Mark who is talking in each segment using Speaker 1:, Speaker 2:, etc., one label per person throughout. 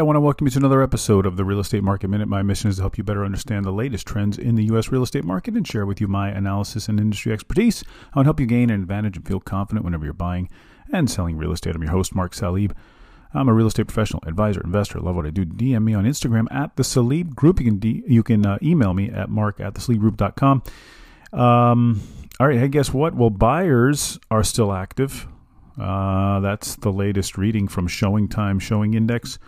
Speaker 1: welcome you to another episode of the Real Estate Market Minute. My mission is to help you better understand the latest trends in the U.S. real estate market and share with you my analysis and industry expertise. I want to help you gain an advantage and feel confident whenever you're buying and selling real estate. I'm your host, Mark Salib. I'm a real estate professional, advisor, investor. Love what I do. DM me on Instagram at the Salib Group. You can de- you can uh, email me at mark at the thesalibgroup.com. Um, all right, hey, guess what? Well, buyers are still active. Uh, that's the latest reading from Showing Time Showing Index.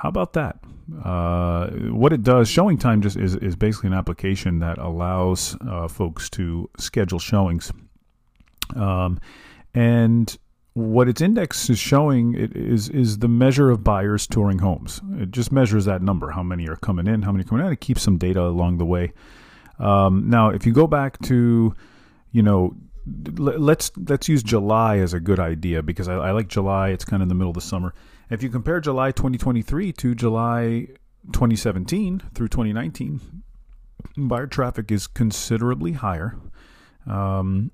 Speaker 1: How about that? Uh, what it does, Showing Time just is, is basically an application that allows uh, folks to schedule showings. Um, and what its index is showing is is the measure of buyers touring homes. It just measures that number, how many are coming in, how many are coming out. It keeps some data along the way. Um, now, if you go back to, you know, let's let's use July as a good idea because I, I like July. It's kind of in the middle of the summer. If you compare July 2023 to July 2017 through 2019, buyer traffic is considerably higher um,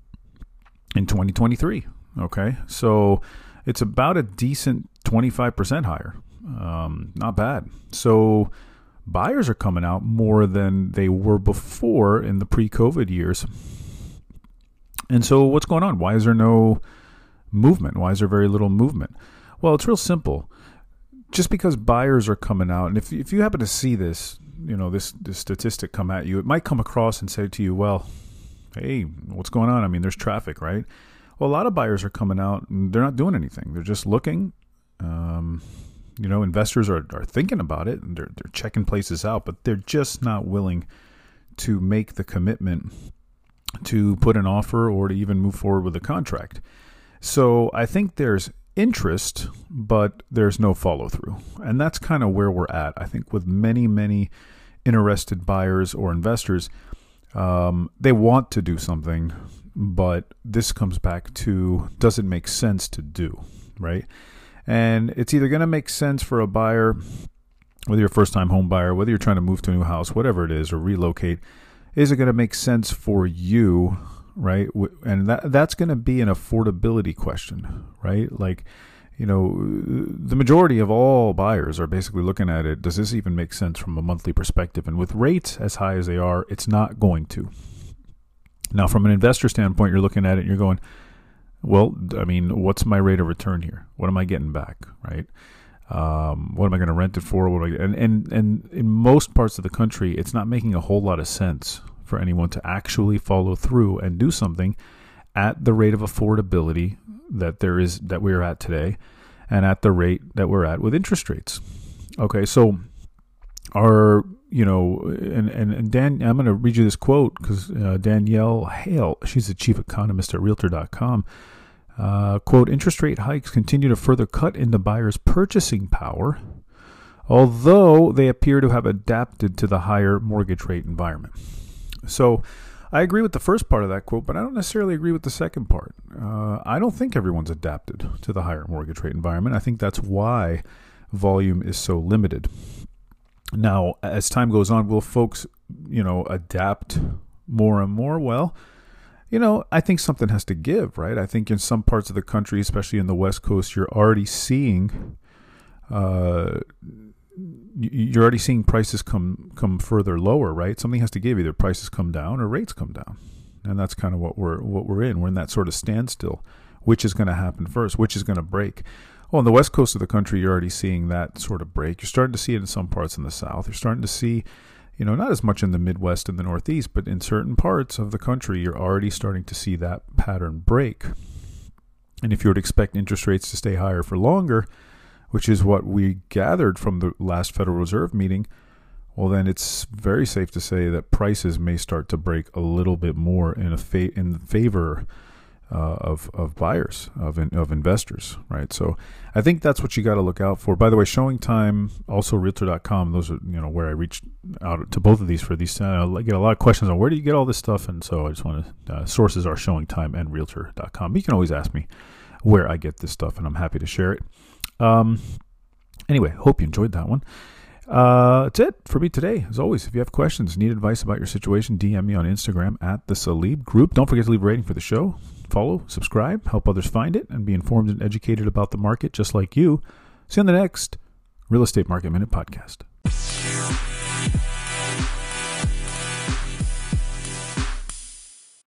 Speaker 1: in 2023. Okay, so it's about a decent 25% higher. Um, not bad. So buyers are coming out more than they were before in the pre COVID years. And so, what's going on? Why is there no movement? Why is there very little movement? Well, it's real simple. Just because buyers are coming out, and if, if you happen to see this, you know, this, this statistic come at you, it might come across and say to you, well, hey, what's going on? I mean, there's traffic, right? Well, a lot of buyers are coming out and they're not doing anything. They're just looking. Um, you know, investors are, are thinking about it and they're, they're checking places out, but they're just not willing to make the commitment to put an offer or to even move forward with a contract. So I think there's interest, but there's no follow through. And that's kind of where we're at. I think with many, many interested buyers or investors, um, they want to do something, but this comes back to does it make sense to do, right? And it's either going to make sense for a buyer, whether you're a first time home buyer, whether you're trying to move to a new house, whatever it is, or relocate, is it going to make sense for you, right? And that that's going to be an affordability question, right? Like, you know, the majority of all buyers are basically looking at it. Does this even make sense from a monthly perspective? And with rates as high as they are, it's not going to. Now, from an investor standpoint, you're looking at it and you're going, well, I mean, what's my rate of return here? What am I getting back, right? Um, what am I going to rent it for? What and, and, and in most parts of the country, it's not making a whole lot of sense for anyone to actually follow through and do something at the rate of affordability that there is that we're at today and at the rate that we're at with interest rates. Okay, so our you know, and, and, and Dan, I'm going to read you this quote because uh, Danielle Hale, she's the chief economist at Realtor.com. Uh, quote, interest rate hikes continue to further cut into buyers' purchasing power, although they appear to have adapted to the higher mortgage rate environment. So I agree with the first part of that quote, but I don't necessarily agree with the second part. Uh, I don't think everyone's adapted to the higher mortgage rate environment. I think that's why volume is so limited. Now, as time goes on, will folks, you know, adapt more and more? Well, you know, I think something has to give, right? I think in some parts of the country, especially in the West Coast, you're already seeing, uh, you're already seeing prices come come further lower, right? Something has to give. Either prices come down or rates come down, and that's kind of what we're what we're in. We're in that sort of standstill. Which is going to happen first? Which is going to break? Well, on the west coast of the country, you're already seeing that sort of break. You're starting to see it in some parts in the south. You're starting to see, you know, not as much in the Midwest and the Northeast, but in certain parts of the country, you're already starting to see that pattern break. And if you would expect interest rates to stay higher for longer, which is what we gathered from the last Federal Reserve meeting, well, then it's very safe to say that prices may start to break a little bit more in a fa- in favor uh, of of buyers of in, of investors, right? So I think that's what you got to look out for. By the way, Showing Time, also Realtor.com. Those are you know where I reached out to both of these for these. Uh, I get a lot of questions on where do you get all this stuff, and so I just want to uh, sources are Showing Time and Realtor.com. You can always ask me where I get this stuff, and I'm happy to share it. Um, anyway, hope you enjoyed that one. Uh, that's it for me today. As always, if you have questions, need advice about your situation, DM me on Instagram at the Salib Group. Don't forget to leave a rating for the show follow, subscribe, help others find it, and be informed and educated about the market just like you. See you on the next Real Estate Market Minute Podcast.